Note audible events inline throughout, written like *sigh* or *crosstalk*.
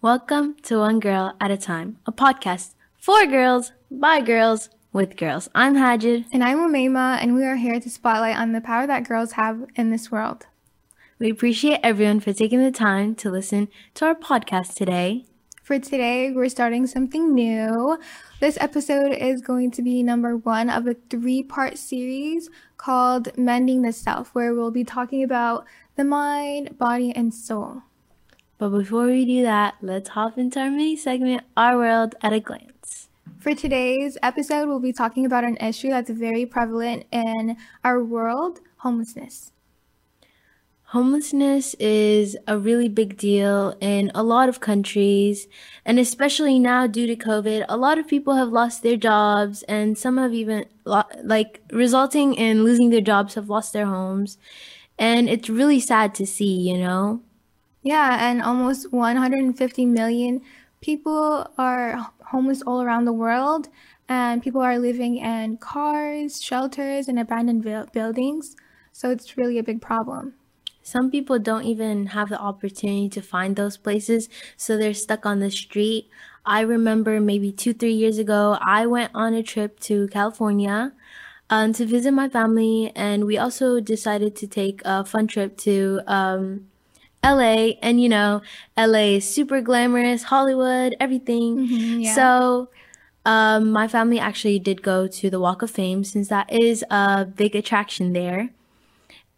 Welcome to One Girl at a Time, a podcast for girls, by girls, with girls. I'm Hajid. And I'm Umayma, and we are here to spotlight on the power that girls have in this world. We appreciate everyone for taking the time to listen to our podcast today. For today, we're starting something new. This episode is going to be number one of a three part series called Mending the Self, where we'll be talking about the mind, body, and soul. But before we do that, let's hop into our mini segment, Our World at a Glance. For today's episode, we'll be talking about an issue that's very prevalent in our world homelessness. Homelessness is a really big deal in a lot of countries, and especially now due to COVID, a lot of people have lost their jobs, and some have even, like, resulting in losing their jobs, have lost their homes. And it's really sad to see, you know? Yeah, and almost 150 million people are homeless all around the world, and people are living in cars, shelters, and abandoned buildings. So it's really a big problem. Some people don't even have the opportunity to find those places, so they're stuck on the street. I remember maybe two, three years ago, I went on a trip to California um, to visit my family, and we also decided to take a fun trip to um, LA. And you know, LA is super glamorous, Hollywood, everything. Mm-hmm, yeah. So, um, my family actually did go to the Walk of Fame since that is a big attraction there.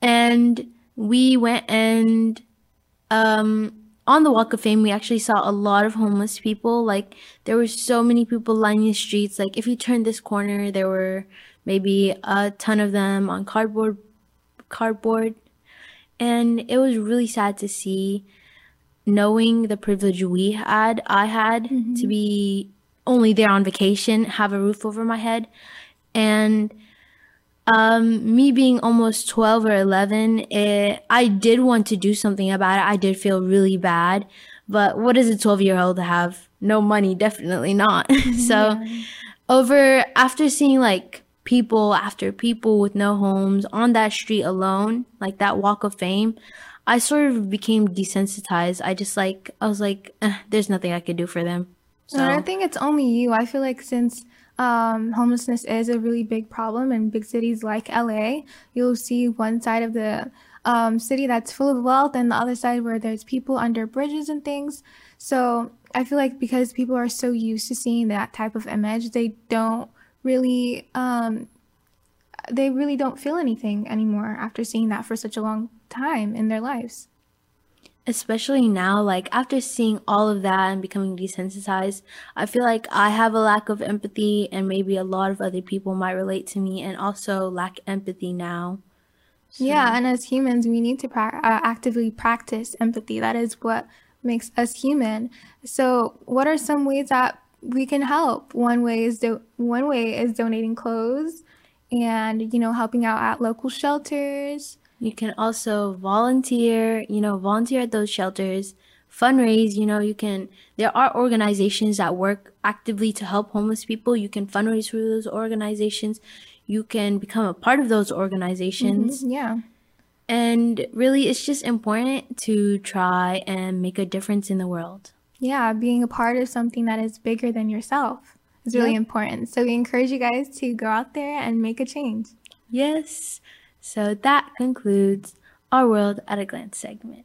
And we went and um, on the Walk of Fame, we actually saw a lot of homeless people. Like there were so many people lining the streets. Like if you turned this corner, there were maybe a ton of them on cardboard, cardboard, and it was really sad to see. Knowing the privilege we had, I had mm-hmm. to be only there on vacation, have a roof over my head, and um, me being almost 12 or 11, it, I did want to do something about it. I did feel really bad. But what does a 12 year old to have? No money, definitely not. *laughs* so, yeah. over after seeing like people after people with no homes on that street alone, like that walk of fame, I sort of became desensitized. I just like, I was like, eh, there's nothing I could do for them. So I think it's only you. I feel like since um, homelessness is a really big problem in big cities like LA. You'll see one side of the um, city that's full of wealth and the other side where there's people under bridges and things. So I feel like because people are so used to seeing that type of image, they don't really, um, they really don't feel anything anymore after seeing that for such a long time in their lives especially now, like after seeing all of that and becoming desensitized, I feel like I have a lack of empathy, and maybe a lot of other people might relate to me and also lack empathy now. So. Yeah, and as humans, we need to pra- uh, actively practice empathy. That is what makes us human. So, what are some ways that we can help? One way is do- one way is donating clothes, and you know, helping out at local shelters you can also volunteer, you know, volunteer at those shelters, fundraise, you know, you can, there are organizations that work actively to help homeless people. You can fundraise through those organizations. You can become a part of those organizations. Mm-hmm, yeah. And really, it's just important to try and make a difference in the world. Yeah, being a part of something that is bigger than yourself is really yep. important. So we encourage you guys to go out there and make a change. Yes. So that concludes our World at a Glance segment.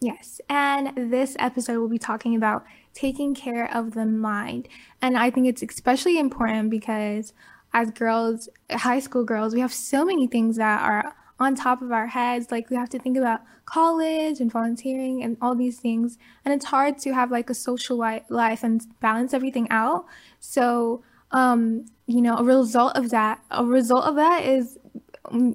Yes, and this episode we'll be talking about taking care of the mind. And I think it's especially important because as girls, high school girls, we have so many things that are on top of our heads. Like we have to think about college and volunteering and all these things. And it's hard to have like a social life and balance everything out. So, um, you know, a result of that, a result of that is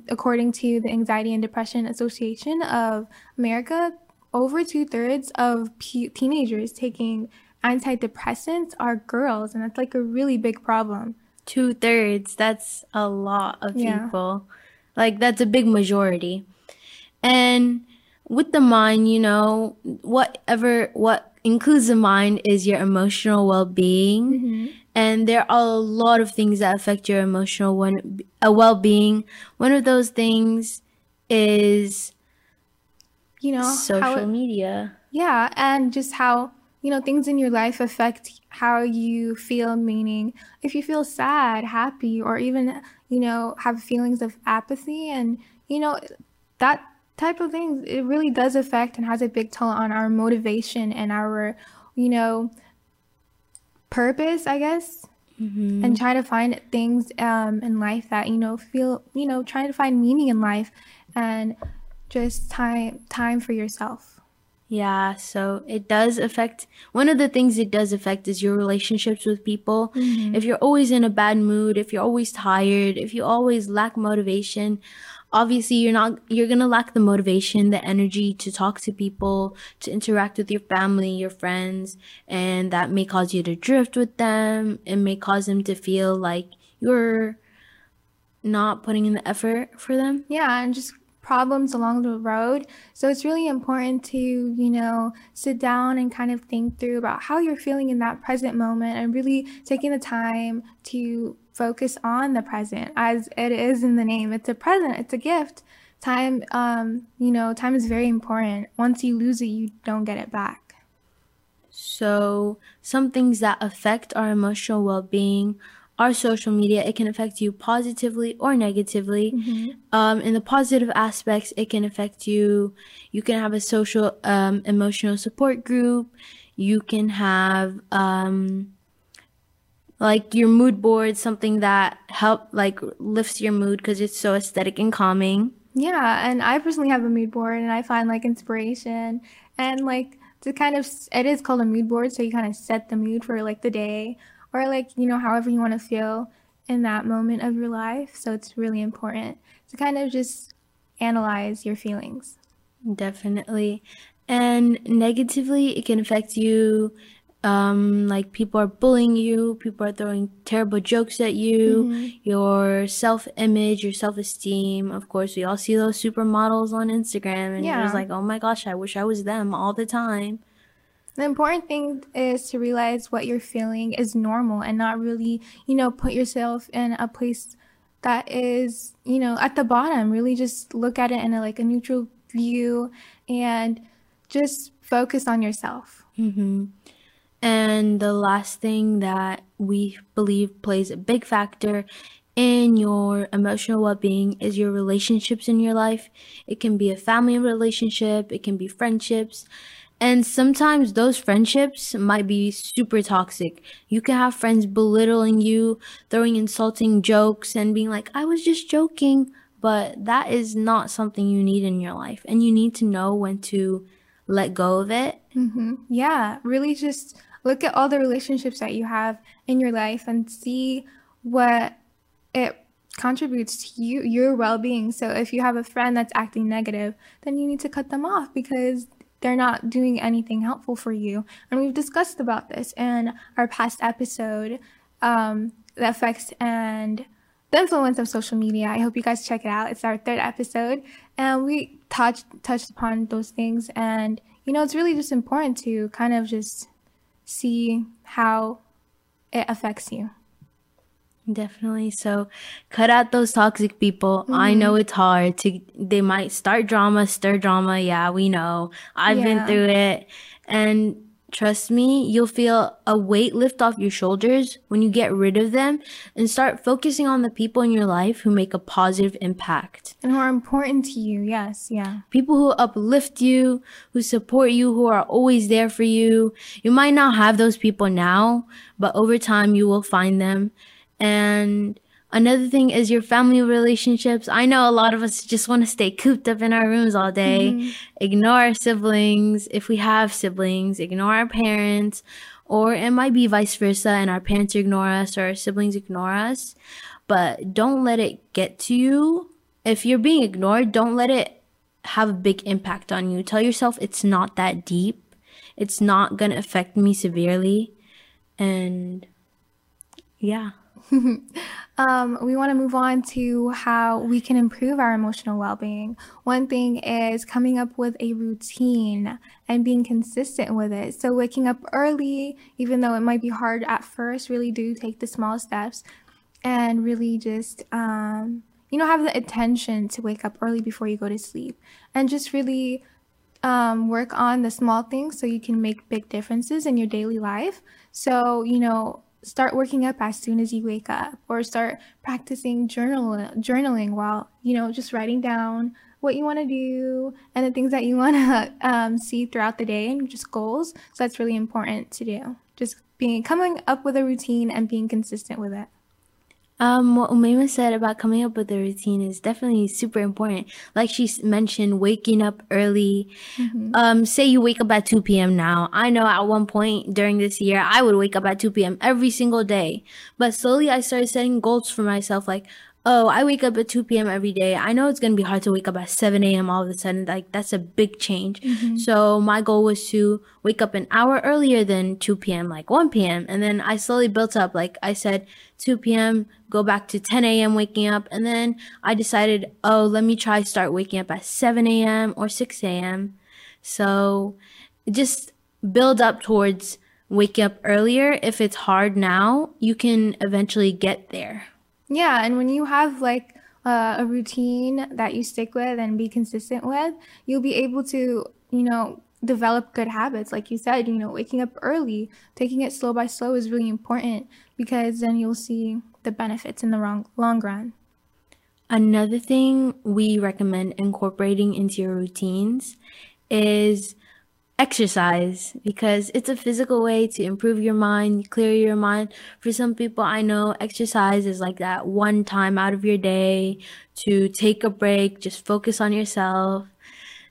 according to the Anxiety and Depression Association of America, over two thirds of p- teenagers taking antidepressants are girls, and that's like a really big problem. Two thirds, that's a lot of yeah. people. Like, that's a big majority. And with the mind, you know, whatever, what includes the mind is your emotional well being. Mm-hmm and there are a lot of things that affect your emotional one, uh, well-being one of those things is you know social it, media yeah and just how you know, things in your life affect how you feel, meaning if you feel sad, happy, or even, you know, have feelings of apathy and, you know, that type of things, it really does affect and has a big toll on our motivation and our, you know, purpose, I guess. Mm-hmm. And try to find things um, in life that you know feel you know trying to find meaning in life, and just time time for yourself. Yeah, so it does affect one of the things it does affect is your relationships with people. Mm-hmm. If you're always in a bad mood, if you're always tired, if you always lack motivation, obviously you're not you're going to lack the motivation, the energy to talk to people, to interact with your family, your friends, and that may cause you to drift with them. It may cause them to feel like you're not putting in the effort for them. Yeah, and just problems along the road. So it's really important to, you know, sit down and kind of think through about how you're feeling in that present moment and really taking the time to focus on the present as it is in the name. It's a present, it's a gift. Time, um, you know, time is very important. Once you lose it, you don't get it back. So, some things that affect our emotional well being our social media, it can affect you positively or negatively. Mm-hmm. Um, in the positive aspects, it can affect you. You can have a social, um, emotional support group. You can have, um, like your mood board, something that help like lifts your mood because it's so aesthetic and calming. Yeah, and I personally have a mood board, and I find like inspiration and like to kind of it is called a mood board, so you kind of set the mood for like the day or like you know however you want to feel in that moment of your life. So it's really important to kind of just analyze your feelings. Definitely. And negatively, it can affect you um, like people are bullying you, people are throwing terrible jokes at you, mm-hmm. your self image, your self esteem. Of course, we all see those supermodels on Instagram, and yeah. you're just like, oh my gosh, I wish I was them all the time. The important thing is to realize what you're feeling is normal and not really, you know, put yourself in a place that is, you know, at the bottom. Really just look at it in a, like a neutral view and just focus on yourself. Mm-hmm. And the last thing that we believe plays a big factor in your emotional well being is your relationships in your life. It can be a family relationship, it can be friendships. And sometimes those friendships might be super toxic. You can have friends belittling you, throwing insulting jokes, and being like, I was just joking. But that is not something you need in your life. And you need to know when to let go of it. Mm-hmm. Yeah, really just look at all the relationships that you have in your life and see what it contributes to you your well-being so if you have a friend that's acting negative then you need to cut them off because they're not doing anything helpful for you. And we've discussed about this in our past episode um, the effects and the influence of social media. I hope you guys check it out. It's our third episode. And we touched touched upon those things. And you know it's really just important to kind of just see how it affects you. Definitely. So cut out those toxic people. Mm-hmm. I know it's hard to, they might start drama, stir drama. Yeah, we know. I've yeah. been through it. And Trust me, you'll feel a weight lift off your shoulders when you get rid of them and start focusing on the people in your life who make a positive impact. And who are important to you. Yes, yeah. People who uplift you, who support you, who are always there for you. You might not have those people now, but over time you will find them. And Another thing is your family relationships. I know a lot of us just want to stay cooped up in our rooms all day, mm-hmm. ignore our siblings. If we have siblings, ignore our parents, or it might be vice versa and our parents ignore us or our siblings ignore us. But don't let it get to you. If you're being ignored, don't let it have a big impact on you. Tell yourself it's not that deep. It's not going to affect me severely. And yeah. *laughs* um, we want to move on to how we can improve our emotional well being. One thing is coming up with a routine and being consistent with it. So, waking up early, even though it might be hard at first, really do take the small steps and really just, um, you know, have the attention to wake up early before you go to sleep and just really um, work on the small things so you can make big differences in your daily life. So, you know, start working up as soon as you wake up or start practicing journal journaling while, you know, just writing down what you want to do and the things that you want to *laughs* um, see throughout the day and just goals. So that's really important to do. Just being coming up with a routine and being consistent with it. Um, what Umaima said about coming up with a routine is definitely super important. Like she mentioned, waking up early. Mm-hmm. Um, say you wake up at 2 p.m. now. I know at one point during this year, I would wake up at 2 p.m. every single day. But slowly I started setting goals for myself. Like, oh, I wake up at 2 p.m. every day. I know it's going to be hard to wake up at 7 a.m. all of a sudden. Like, that's a big change. Mm-hmm. So, my goal was to wake up an hour earlier than 2 p.m., like 1 p.m. And then I slowly built up. Like, I said 2 p.m., go back to 10 a.m. waking up. And then I decided, oh, let me try start waking up at 7 a.m. or 6 a.m. So, just build up towards waking up earlier. If it's hard now, you can eventually get there. Yeah, and when you have like uh, a routine that you stick with and be consistent with, you'll be able to, you know, develop good habits. Like you said, you know, waking up early, taking it slow by slow is really important because then you'll see the benefits in the wrong, long run. Another thing we recommend incorporating into your routines is exercise because it's a physical way to improve your mind, clear your mind. For some people, I know exercise is like that one time out of your day to take a break, just focus on yourself.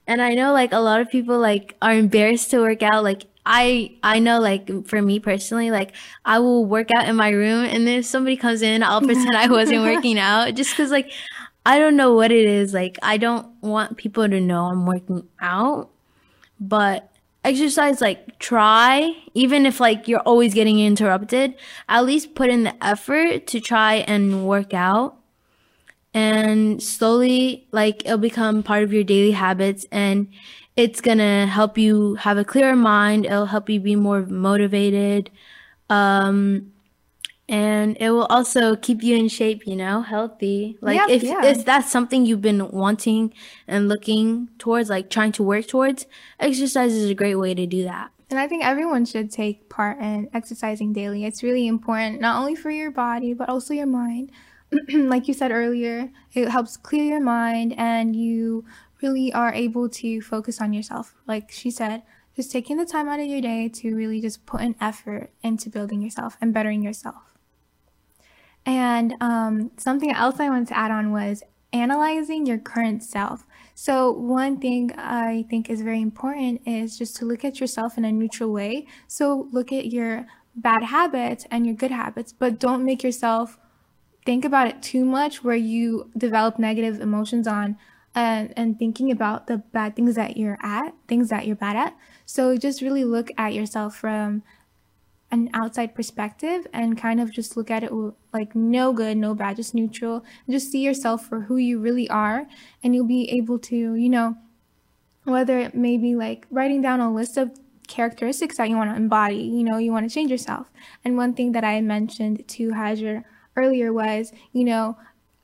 And I know like a lot of people like are embarrassed to work out. Like I I know like for me personally, like I will work out in my room and then if somebody comes in, I'll *laughs* pretend I wasn't working out just cuz like I don't know what it is. Like I don't want people to know I'm working out. But exercise like try even if like you're always getting interrupted at least put in the effort to try and work out. And slowly like it'll become part of your daily habits and it's gonna help you have a clearer mind. It'll help you be more motivated. Um and it will also keep you in shape you know healthy. Like yep, if yeah. if that's something you've been wanting and looking towards like trying to work towards exercise is a great way to do that. And i think everyone should take part in exercising daily. It's really important not only for your body but also your mind. *clears throat* Like you said earlier it helps clear your mind and you really are able to focus on yourself. Like she said just taking the time out of your day to really just put an effort into building yourself and bettering yourself and um, something else I wanted to add on was analyzing your current self. So, one thing I think is very important is just to look at yourself in a neutral way. So, look at your bad habits and your good habits, but don't make yourself think about it too much where you develop negative emotions on and, and thinking about the bad things that you're at, things that you're bad at. So, just really look at yourself from an outside perspective and kind of just look at it like no good, no bad, just neutral. Just see yourself for who you really are. And you'll be able to, you know, whether it may be like writing down a list of characteristics that you want to embody, you know, you want to change yourself. And one thing that I mentioned to Hajar earlier was, you know,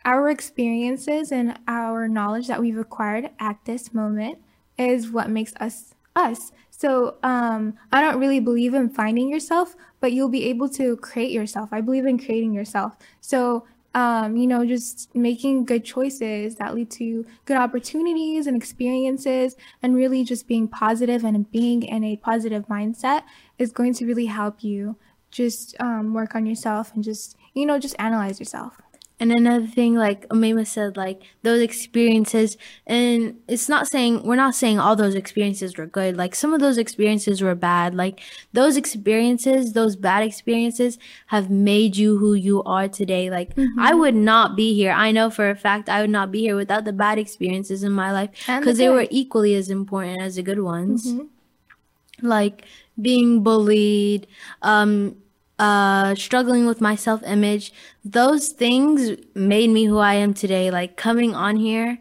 our experiences and our knowledge that we've acquired at this moment is what makes us us. So um, I don't really believe in finding yourself, but you'll be able to create yourself. I believe in creating yourself. So um, you know, just making good choices that lead to good opportunities and experiences, and really just being positive and being in a positive mindset is going to really help you just um, work on yourself and just, you know, just analyze yourself. And another thing, like Umaima said, like those experiences, and it's not saying, we're not saying all those experiences were good. Like some of those experiences were bad. Like those experiences, those bad experiences have made you who you are today. Like mm-hmm. I would not be here. I know for a fact I would not be here without the bad experiences in my life because they were equally as important as the good ones. Mm-hmm. Like being bullied, um, uh, struggling with my self image, those things made me who I am today. Like coming on here,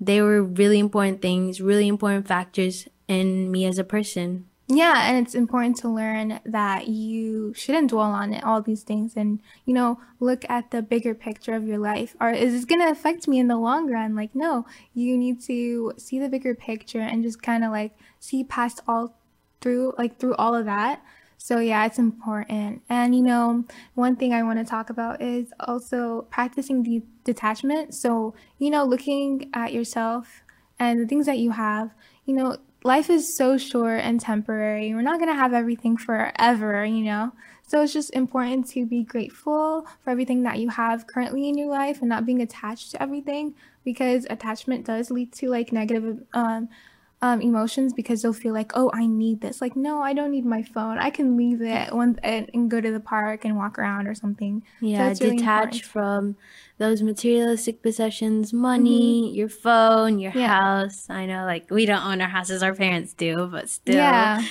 they were really important things, really important factors in me as a person. Yeah, and it's important to learn that you shouldn't dwell on it, all these things, and you know, look at the bigger picture of your life. Or is this gonna affect me in the long run? Like, no, you need to see the bigger picture and just kind of like see past all through, like through all of that. So yeah, it's important. And you know, one thing I want to talk about is also practicing the detachment. So you know, looking at yourself and the things that you have. You know, life is so short and temporary. We're not going to have everything forever, you know? So it's just important to be grateful for everything that you have currently in your life and not being attached to everything because attachment does lead to like negative um, um, emotions because they'll feel like, oh, I need this. Like, no, I don't need my phone. I can leave it and, and go to the park and walk around or something. Yeah, so really detach important. from those materialistic possessions, money, mm-hmm. your phone, your yeah. house. I know, like, we don't own our houses, our parents do, but still. Yeah.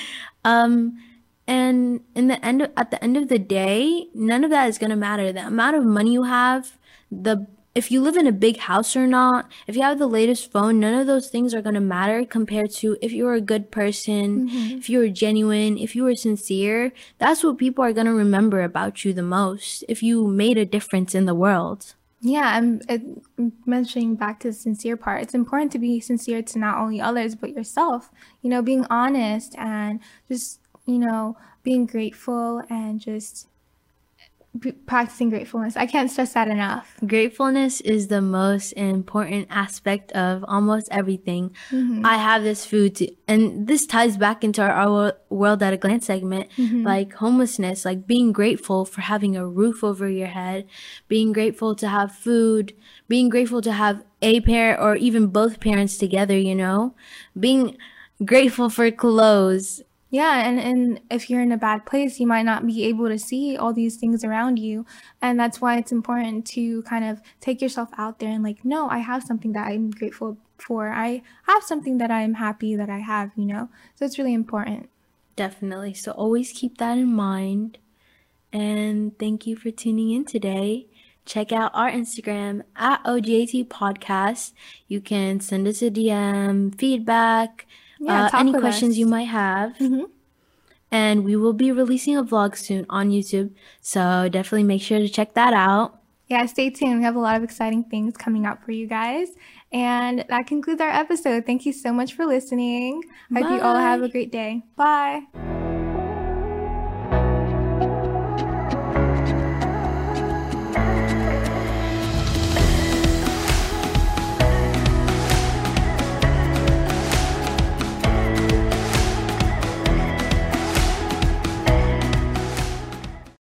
Um, and in the end, at the end of the day, none of that is going to matter. The amount of money you have, the if you live in a big house or not, if you have the latest phone, none of those things are going to matter compared to if you're a good person, mm-hmm. if you're genuine, if you were sincere. That's what people are going to remember about you the most if you made a difference in the world. Yeah, I'm mentioning back to the sincere part. It's important to be sincere to not only others, but yourself. You know, being honest and just, you know, being grateful and just practicing gratefulness. I can't stress that enough. Gratefulness is the most important aspect of almost everything. Mm-hmm. I have this food to, and this ties back into our, our world at a glance segment, mm-hmm. like homelessness, like being grateful for having a roof over your head, being grateful to have food, being grateful to have a parent or even both parents together, you know, being grateful for clothes yeah, and, and if you're in a bad place, you might not be able to see all these things around you. And that's why it's important to kind of take yourself out there and like, no, I have something that I'm grateful for. I have something that I'm happy that I have, you know? So it's really important. Definitely. So always keep that in mind. And thank you for tuning in today. Check out our Instagram at OGAT Podcast. You can send us a DM, feedback, yeah, uh, any questions us. you might have. Mm-hmm. And we will be releasing a vlog soon on YouTube. So definitely make sure to check that out. Yeah, stay tuned. We have a lot of exciting things coming up for you guys. And that concludes our episode. Thank you so much for listening. I hope you all have a great day. Bye.